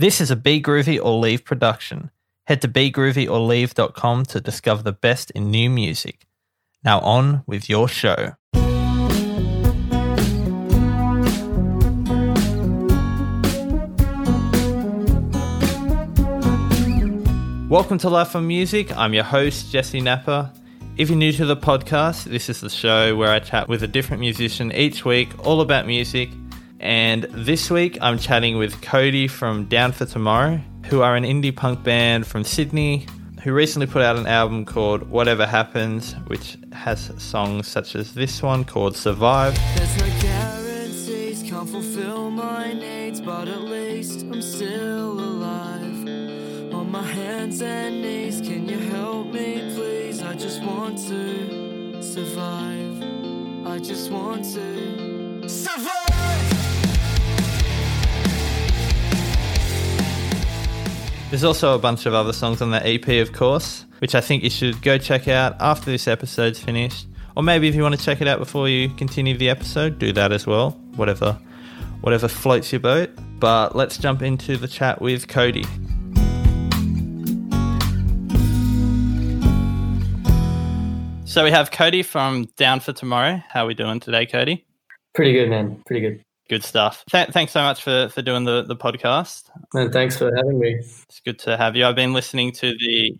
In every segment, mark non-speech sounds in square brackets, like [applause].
This is a Be Groovy or Leave production. Head to begroovyorleave.com to discover the best in new music. Now on with your show. Welcome to Life on Music. I'm your host, Jessey Napa. If you're new to the podcast, this is the show where I chat with a different musician each week, all about music. And this week, I'm chatting with Cody from Down for Tomorrow, who are an indie punk band from Sydney, who recently put out an album called Whatever Happens, which has songs such as this one called Survive. There's no guarantees, can't fulfill my needs, but at least I'm still alive. On my hands and knees, can you help me, please? I just want to survive. I just want to survive. There's also a bunch of other songs on that EP, of course, which I think you should go check out after this episode's finished. Or maybe if you want to check it out before you continue the episode, do that as well. Whatever, whatever floats your boat. But let's jump into the chat with Cody. So we have Cody from Down for Tomorrow. How are we doing today, Cody? Pretty good, man. Pretty good. Good stuff. Th- thanks so much for, for doing the, the podcast. And thanks for having me. It's good to have you. I've been listening to the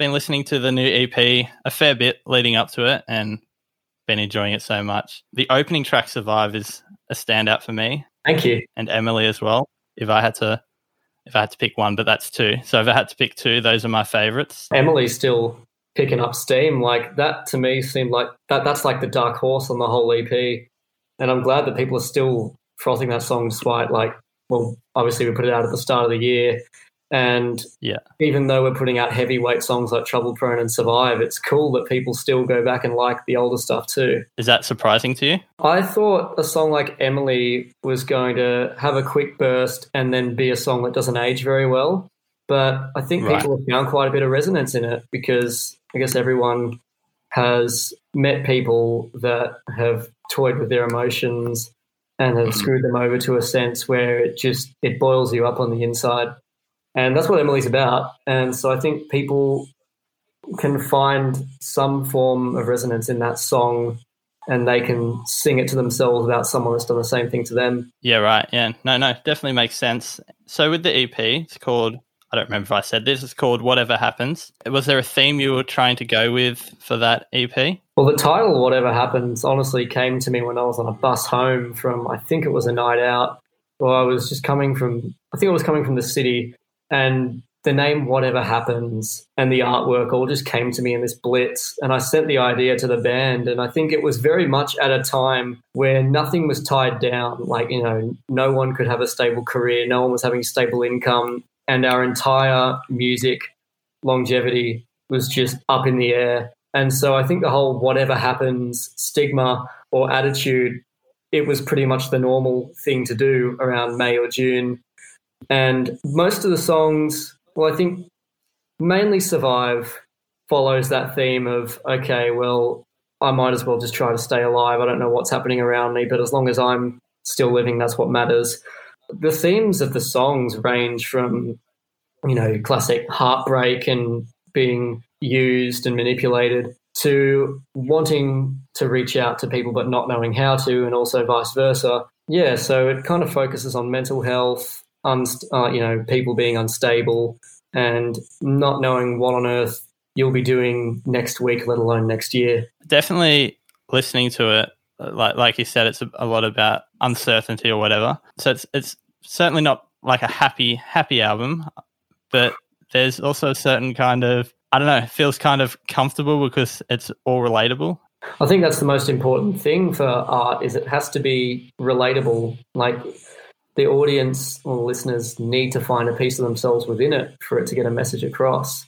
been listening to the new EP a fair bit leading up to it and been enjoying it so much. The opening track Survive is a standout for me Thank you. and Emily as well. If I had to if I had to pick one, but that's two. So if I had to pick two, those are my favorites. Emily's still picking up steam. Like that to me seemed like that that's like the dark horse on the whole EP. And I'm glad that people are still frothing that song despite like well, obviously we put it out at the start of the year. And Yeah. even though we're putting out heavyweight songs like Trouble Prone and Survive, it's cool that people still go back and like the older stuff too. Is that surprising to you? I thought a song like Emily was going to have a quick burst and then be a song that doesn't age very well. But I think Right. people have found quite a bit of resonance in it because I guess everyone has met people that have toyed with their emotions and have mm-hmm. screwed them over to a sense where it just it boils you up on the inside. And that's what Emily's about. And so I think people can find some form of resonance in that song and they can sing it to themselves about someone that's done the same thing to them. Yeah, right. Yeah. No, no, definitely makes sense. So with the EP, it's called I don't remember if I said this, it's called Whatever Happens. Was there a theme you were trying to go with for that EP? Well, the title, Whatever Happens, honestly came to me when I was on a bus home from, I think it was a night out, or I was just coming from, I think I was coming from the city, and the name Whatever Happens and the artwork all just came to me in this blitz. And I sent the idea to the band, and I think it was very much at a time where nothing was tied down. Like, you know, no one could have a stable career, no one was having stable income, and our entire music longevity was just up in the air. And so I think the whole whatever happens stigma or attitude, it was pretty much the normal thing to do around May or June. And most of the songs, well, I think mainly Survive follows that theme of, okay, well, I might as well just try to stay alive. I don't know what's happening around me, but as long as I'm still living, that's what matters. The themes of the songs range from, you know, classic heartbreak and being used and manipulated to wanting to reach out to people but not knowing how to, and also vice versa. Yeah, so it kind of focuses on mental health, unst- uh, you know, people being unstable and not knowing what on earth you'll be doing next week, let alone next year. Definitely listening to it, like like you said, it's a, a lot about uncertainty or whatever. So it's it's certainly not like a happy happy album, but there's also a certain kind of I don't know, it feels kind of comfortable because it's all relatable. I think that's the most important thing for art is it has to be relatable. Like the audience or listeners need to find a piece of themselves within it for it to get a message across.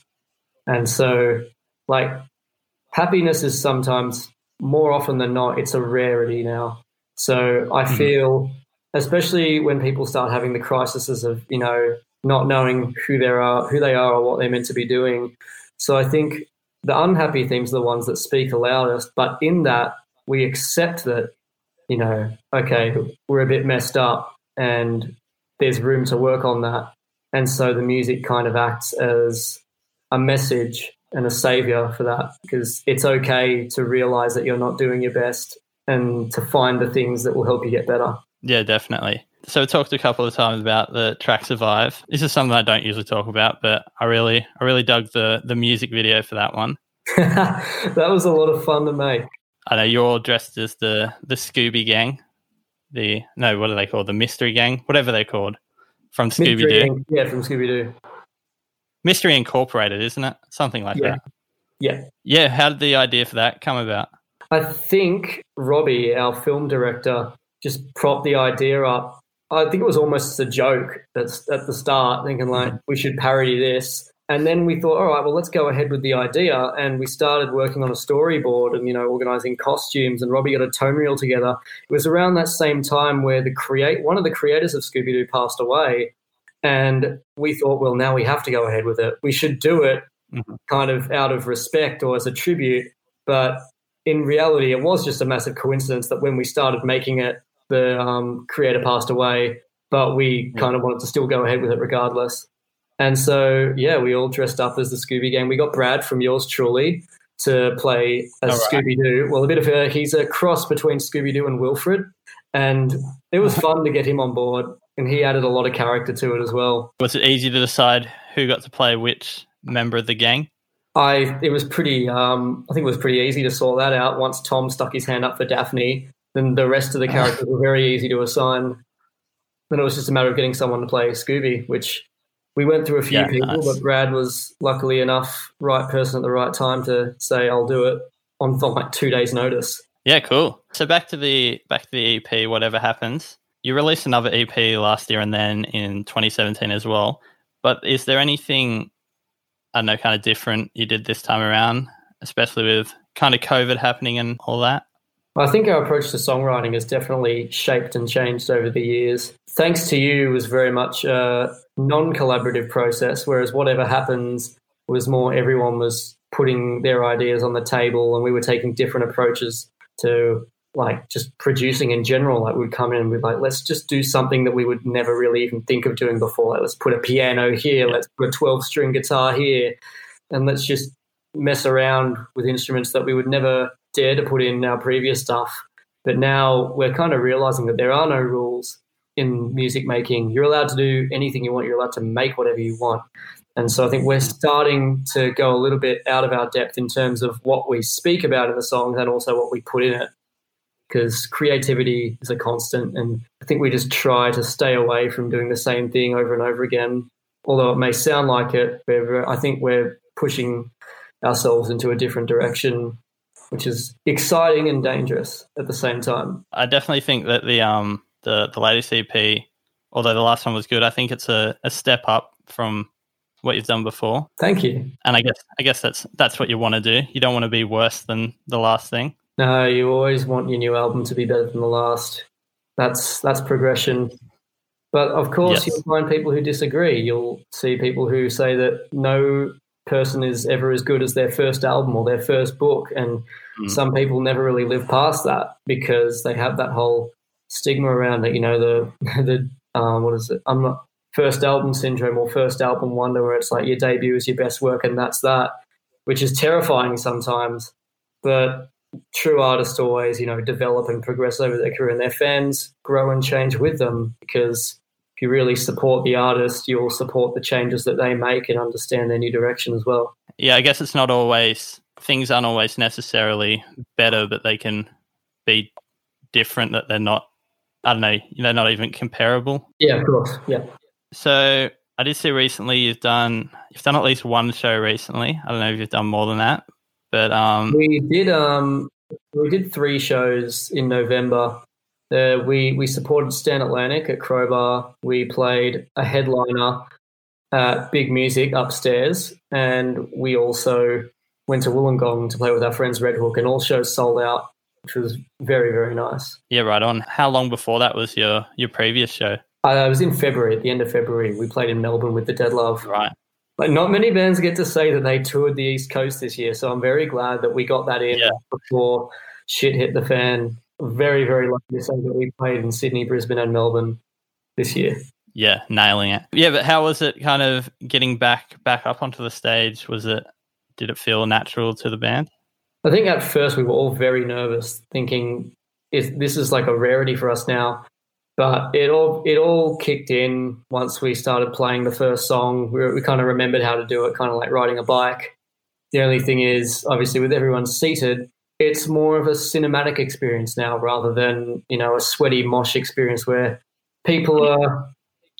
And so like happiness is sometimes more often than not it's a rarity now. So I Mhm. feel especially when people start having the crises of, you know, not knowing who they are who they are or what they're meant to be doing. So I think the unhappy themes are the ones that speak the loudest. But in that, we accept that, you know, okay, we're a bit messed up and there's room to work on that. And so the music kind of acts as a message and a savior for that because it's okay to realize that you're not doing your best and to find the things that will help you get better. Yeah, definitely. So we talked a couple of times about the track "Survive." This is something I don't usually talk about, but I really, I really dug the the music video for that one. [laughs] that was a lot of fun to make. I know you're all dressed as the the Scooby Gang, the no, what are they called? The Mystery Gang, whatever they're called, from Scooby Doo. Yeah, from Scooby Doo. Mystery Incorporated, isn't it? Something like Yeah. that. Yeah. Yeah. How did the idea for that come about? I think Robbie, our film director, just propped the idea up. I think it was almost a joke that's at the start, thinking like we should parody this. And then we thought, all right, well, let's go ahead with the idea. And we started working on a storyboard and, you know, organizing costumes. And Robbie got a tone reel together. It was around that same time where the create one of the creators of Scooby Doo passed away. And we thought, well, now we have to go ahead with it. We should do it Mhm. kind of out of respect or as a tribute. But in reality, it was just a massive coincidence that when we started making it, the um, creator passed away, but we kind of wanted to still go ahead with it regardless. And so, yeah, we all dressed up as the Scooby Gang. We got Brad from yours truly to play as right. Scooby Doo. Well, a bit of a he's a cross between Scooby Doo and Wilfred, and it was fun to get him on board. And he added a lot of character to it as well. Was it easy to decide who got to play which member of the gang? I it was pretty. Um, I think it was pretty easy to sort that out once Tom stuck his hand up for Daphne. Then the rest of the characters were very easy to assign. Then it was just a matter of getting someone to play Scooby, which we went through a few Yeah, people, nice. but Brad was luckily enough right person at the right time to say I'll do it on like two days' notice. Yeah, cool. So back to the back to the EP. Whatever happens, you released another EP last year and then in 2017 as well. But is there anything I don't know, kind of different you did this time around, especially with kind of COVID happening and all that? I think our approach to songwriting has definitely shaped and changed over the years. Thanks to you was very much a non-collaborative process, whereas whatever happens was more everyone was putting their ideas on the table and we were taking different approaches to like just producing in general. Like we'd come in and we'd like, let's just do something that we would never really even think of doing before. Like, let's put a piano here, let's put a 12 string guitar here, and let's just mess around with instruments that we would never dare to put in our previous stuff. But now we're kind of realizing that there are no rules in music making. You're allowed to do anything you want, you're allowed to make whatever you want. And so I think we're starting to go a little bit out of our depth in terms of what we speak about in the songs and also what we put in it. Because creativity is a constant. And I think we just try to stay away from doing the same thing over and over again. Although it may sound like it, I think we're pushing ourselves into a different direction, which is exciting and dangerous at the same time. I definitely think that the um the the latest EP, although the last one was good, I think it's a, a step up from what you've done before. Thank you. And I guess I guess that's that's what you want to do. You don't want to be worse than the last thing. No, you always want your new album to be better than the last. That's that's progression. But of course, Yes. you'll find people who disagree. You'll see people who say that no person is ever as good as their first album or their first book, and Mm. some people never really live past that because they have that whole stigma around it. You know, the [laughs] the um, what is it? I'm not first album syndrome or first album wonder, where it's like your debut is your best work and that's that, which is terrifying sometimes. But true artists always, you know, develop and progress over their career, and their fans grow and change with them because if you really support the artist, you'll support the changes that they make and understand their new direction as well. Yeah, I guess it's not always things aren't always necessarily better, but they can be different. That they're not. I don't know. They're not even comparable. Yeah, of course. Yeah. So I did see recently you've done you've done at least one show recently. I don't know if you've done more than that, but um, We did um we did three shows in November. Uh, we we supported Stand Atlantic at Crowbar. We played a headliner at Big Music upstairs, and we also went to Wollongong to play with our friends Red Hook, and all shows sold out, which was very very nice. yeah, right on. How long before that was your your previous show? I it was in February, at the end of February. We played in Melbourne with the Dead Love. Right. Like not many bands get to say that they toured the East Coast this year, so I'm very glad that we got that in Yeah. before shit hit the fan. Very, very lucky to say that we played in Sydney, Brisbane, and Melbourne this year. Yeah, nailing it. Yeah, but how was it kind of getting back back up onto the stage? Was it did it feel natural to the band? I think at first we were all very nervous, thinking is this is like a rarity for us now. But it all it all kicked in once we started playing the first song. We, we kind of remembered how to do it, kind of like riding a bike. The only thing is, obviously, with everyone seated, it's more of a cinematic experience now rather than you know a sweaty mosh experience where people are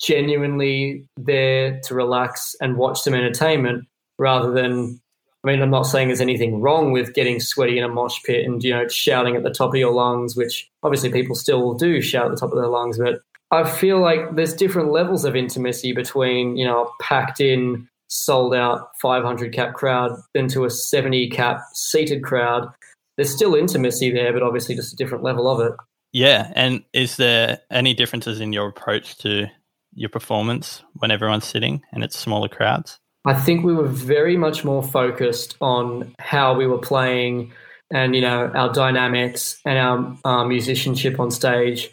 genuinely there to relax and watch some entertainment rather than I mean, I'm not saying there's anything wrong with getting sweaty in a mosh pit and, you know, shouting at the top of your lungs, which obviously people still do shout at the top of their lungs. But I feel like there's different levels of intimacy between, you know, a packed in, sold out 500 cap crowd than to a 70 cap seated crowd. There's still intimacy there, but obviously just a different level of it. Yeah. And is there any differences in your approach to your performance when everyone's sitting and it's smaller crowds? I think we were very much more focused on how we were playing and you know our dynamics and our, our musicianship on stage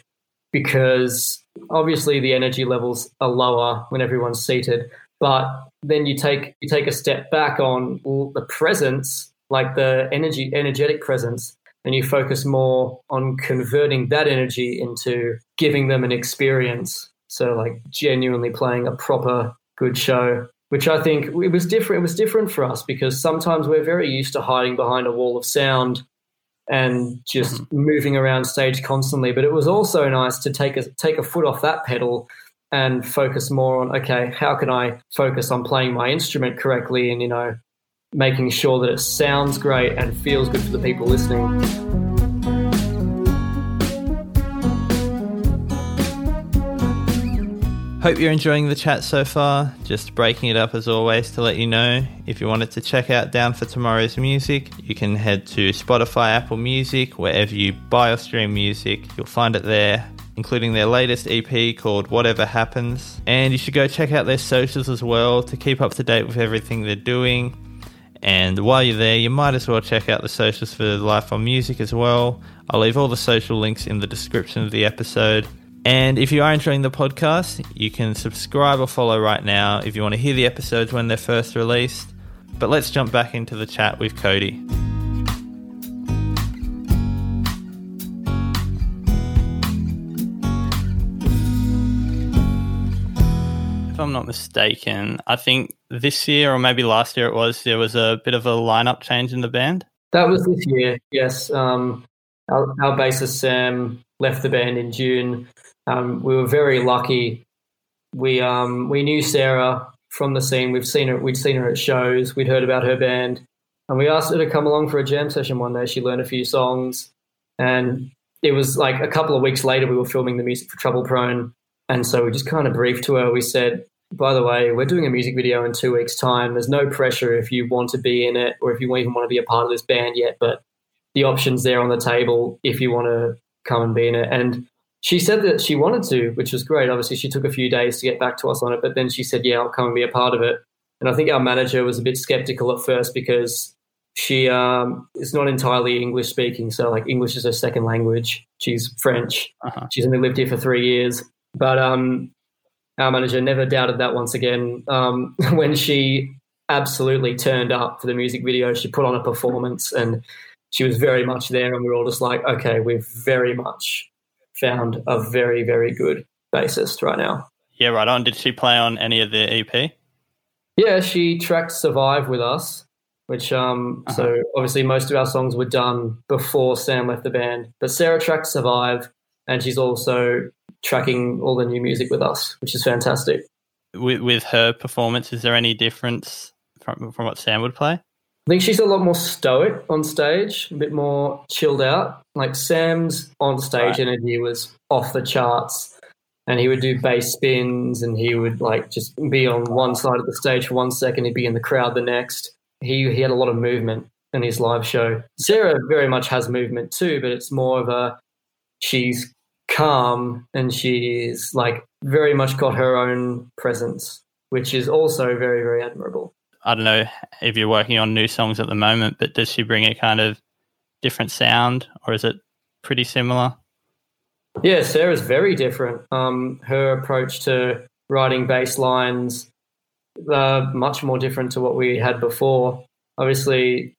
because obviously the energy levels are lower when everyone's seated but then you take you take a step back on the presence like the energy energetic presence and you focus more on converting that energy into giving them an experience so like genuinely playing a proper good show which I think it was different. It was different for us because sometimes we're very used to hiding behind a wall of sound and just mm-hmm. moving around stage constantly. But it was also nice to take a take a foot off that pedal and focus more on okay, how can I focus on playing my instrument correctly and you know making sure that it sounds great and feels good for the people listening. Hope you're enjoying the chat so far. Just breaking it up as always to let you know if you wanted to check out Down for Tomorrow's music, you can head to Spotify, Apple Music, wherever you buy or stream music. You'll find it there, including their latest EP called Whatever Happens. And you should go check out their socials as well to keep up to date with everything they're doing. And while you're there, you might as well check out the socials for Life on Music as well. I'll leave all the social links in the description of the episode. And if you are enjoying the podcast, you can subscribe or follow right now if you want to hear the episodes when they're first released. But let's jump back into the chat with Cody. Mistaken, I think this year or maybe last year it was, there was a bit of a lineup change in the band. That was this year, yes. Um, our, our bassist Sam left the band in June um, we were very lucky. We um, we knew Sarah from the scene. We've seen her. We'd seen her at shows. We'd heard about her band, and we asked her to come along for a jam session one day. She learned a few songs, and it was like a couple of weeks later. We were filming the music for Trouble Prone, and so we just kind of briefed to her. We said, "By the way, we're doing a music video in two weeks' time. There's no pressure if you want to be in it, or if you even want to be a part of this band yet, but the options there on the table if you want to come and be in it." And she said that she wanted to, which was great. Obviously, she took a few days to get back to us on it, but then she said, "Yeah, I'll come and be a part of it." And I think our manager was a bit skeptical at first because she um, is not entirely English speaking, so like English is her second language. She's French. Uh-huh. She's only lived here for three years, but um, our manager never doubted that once again um, [laughs] when she absolutely turned up for the music video. She put on a performance and she was very much there, and we were all just like, "Okay, we've very much." found a very, very good bassist right now. Yeah, right on. Did she play on any of the EP? Yeah, she tracked Survive with us, which um uh-huh. so obviously most of our songs were done before Sam left the band. But Sarah tracked Survive and she's also tracking all the new music with us, which is fantastic. With with her performance, is there any difference from from what Sam would play? I think she's a lot more stoic on stage, a bit more chilled out. Like Sam's on stage right. energy was off the charts, and he would do bass spins, and he would like just be on one side of the stage for one second, he'd be in the crowd the next. He he had a lot of movement in his live show. Sarah very much has movement too, but it's more of a she's calm and she's like very much got her own presence, which is also very very admirable. I don't know if you're working on new songs at the moment, but does she bring a kind of different sound or is it pretty similar? Yeah, Sarah's very different. Um, her approach to writing bass lines, uh, much more different to what we had before. Obviously,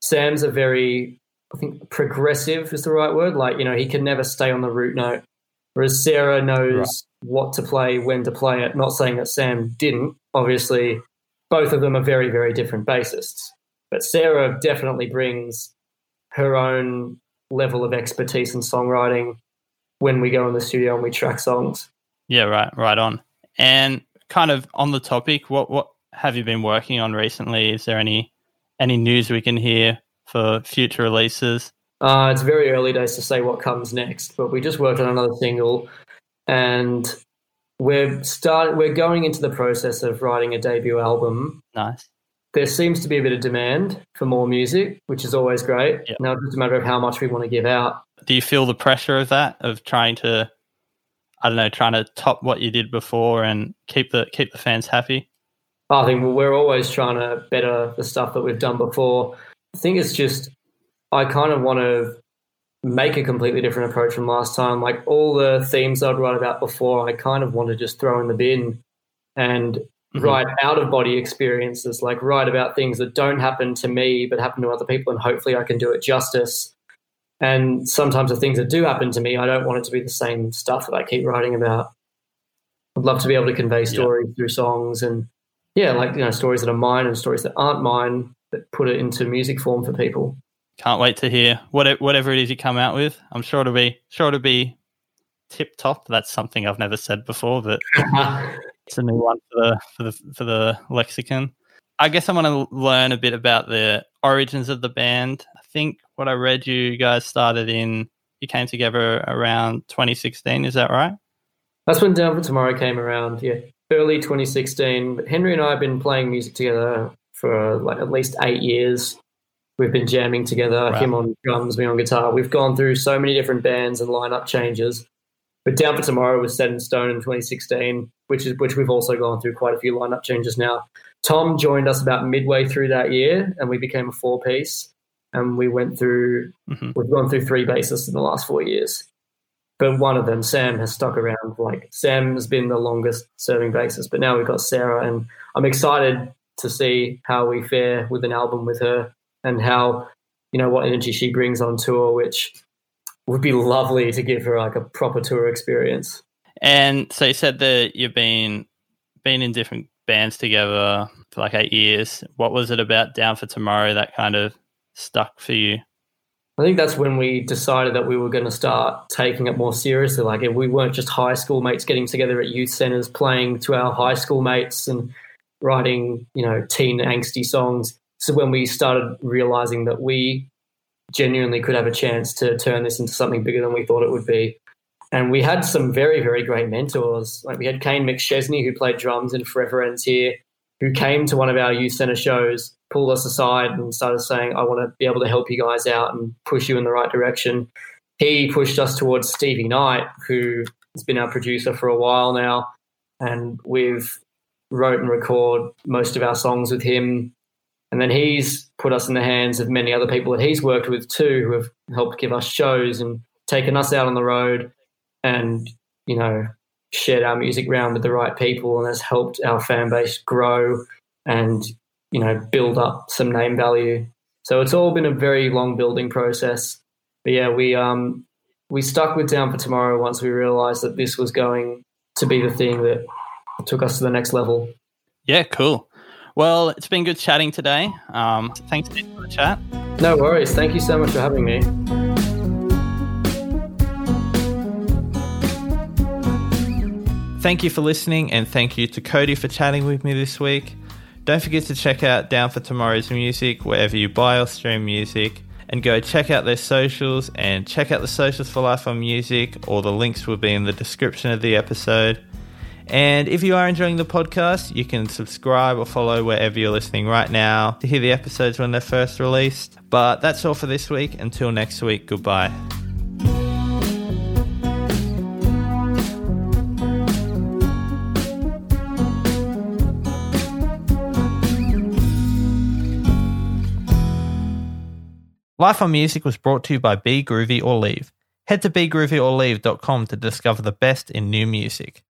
Sam's a very, I think, progressive is the right word. Like, you know, he can never stay on the root note. Whereas Sarah knows right. what to play, when to play it. Not saying that Sam didn't. Obviously, both of them are very, very different bassists. But Sarah definitely brings her own level of expertise in songwriting when we go in the studio and we track songs. Yeah, right, right on. And kind of on the topic, what what have you been working on recently? Is there any any news we can hear for future releases? Uh, it's very early days to say what comes next, but we just worked on another single, and we're start we're going into the process of writing a debut album. Nice. There seems to be a bit of demand for more music, which is always great. Yep. Now it's just a matter of how much we want to give out. Do you feel the pressure of that of trying to I don't know, trying to top what you did before and keep the keep the fans happy? I think we're always trying to better the stuff that we've done before. I think it's just I kind of want to make a completely different approach from last time. Like all the themes I'd write about before, I kind of want to just throw in the bin and mm-hmm. write out of body experiences, like write about things that don't happen to me but happen to other people, and hopefully I can do it justice. And sometimes the things that do happen to me, I don't want it to be the same stuff that I keep writing about. I'd love to be able to convey stories yeah. through songs and yeah, like you know, stories that are mine and stories that aren't mine, but put it into music form for people. Can't wait to hear whatever it is you come out with. I'm sure it'll be sure it'll be tip top. That's something I've never said before, but [laughs] it's a new one for the for the for the lexicon. I guess I want to learn a bit about the origins of the band. I think what I read you guys started in you came together around 2016. Is that right? That's when Down for Tomorrow came around. Yeah, early 2016. But Henry and I have been playing music together for like at least eight years. We've been jamming together. Wow. Him on drums, me on guitar. We've gone through so many different bands and lineup changes. But Down for Tomorrow was set in stone in 2016, which is which we've also gone through quite a few lineup changes now. Tom joined us about midway through that year, and we became a four piece. And we went through, mm-hmm. we've gone through three bassists in the last four years. But one of them, Sam, has stuck around. Like Sam has been the longest serving bassist, but now we've got Sarah, and I'm excited to see how we fare with an album with her and how you know what energy she brings on tour, which would be lovely to give her like a proper tour experience. And so you said that you've been been in different bands together for like eight years. What was it about Down for Tomorrow that kind of stuck for you? I think that's when we decided that we were going to start taking it more seriously. Like if we weren't just high school mates getting together at youth centers, playing to our high school mates and writing, you know, teen angsty songs. So when we started realizing that we genuinely could have a chance to turn this into something bigger than we thought it would be. And we had some very, very great mentors. Like we had Kane McChesney, who played drums in Forever Ends Here, who came to one of our youth center shows, pulled us aside and started saying, I want to be able to help you guys out and push you in the right direction. He pushed us towards Stevie Knight, who has been our producer for a while now. And we've wrote and record most of our songs with him. And then he's put us in the hands of many other people that he's worked with too, who have helped give us shows and taken us out on the road and, you know, shared our music around with the right people and has helped our fan base grow and you know build up some name value. So it's all been a very long building process. But yeah, we um we stuck with Down for Tomorrow once we realized that this was going to be the thing that took us to the next level. Yeah, cool. Well, it's been good chatting today. Um, thanks for the chat. No worries. Thank you so much for having me. Thank you for listening, and thank you to Cody for chatting with me this week. Don't forget to check out Down for Tomorrow's music wherever you buy or stream music, and go check out their socials and check out the socials for Life on Music. All the links will be in the description of the episode. And if you are enjoying the podcast, you can subscribe or follow wherever you're listening right now to hear the episodes when they're first released. But that's all for this week. Until next week, goodbye. Life on Music was brought to you by Be Groovy or Leave. Head to begroovyorleave.com to discover the best in new music.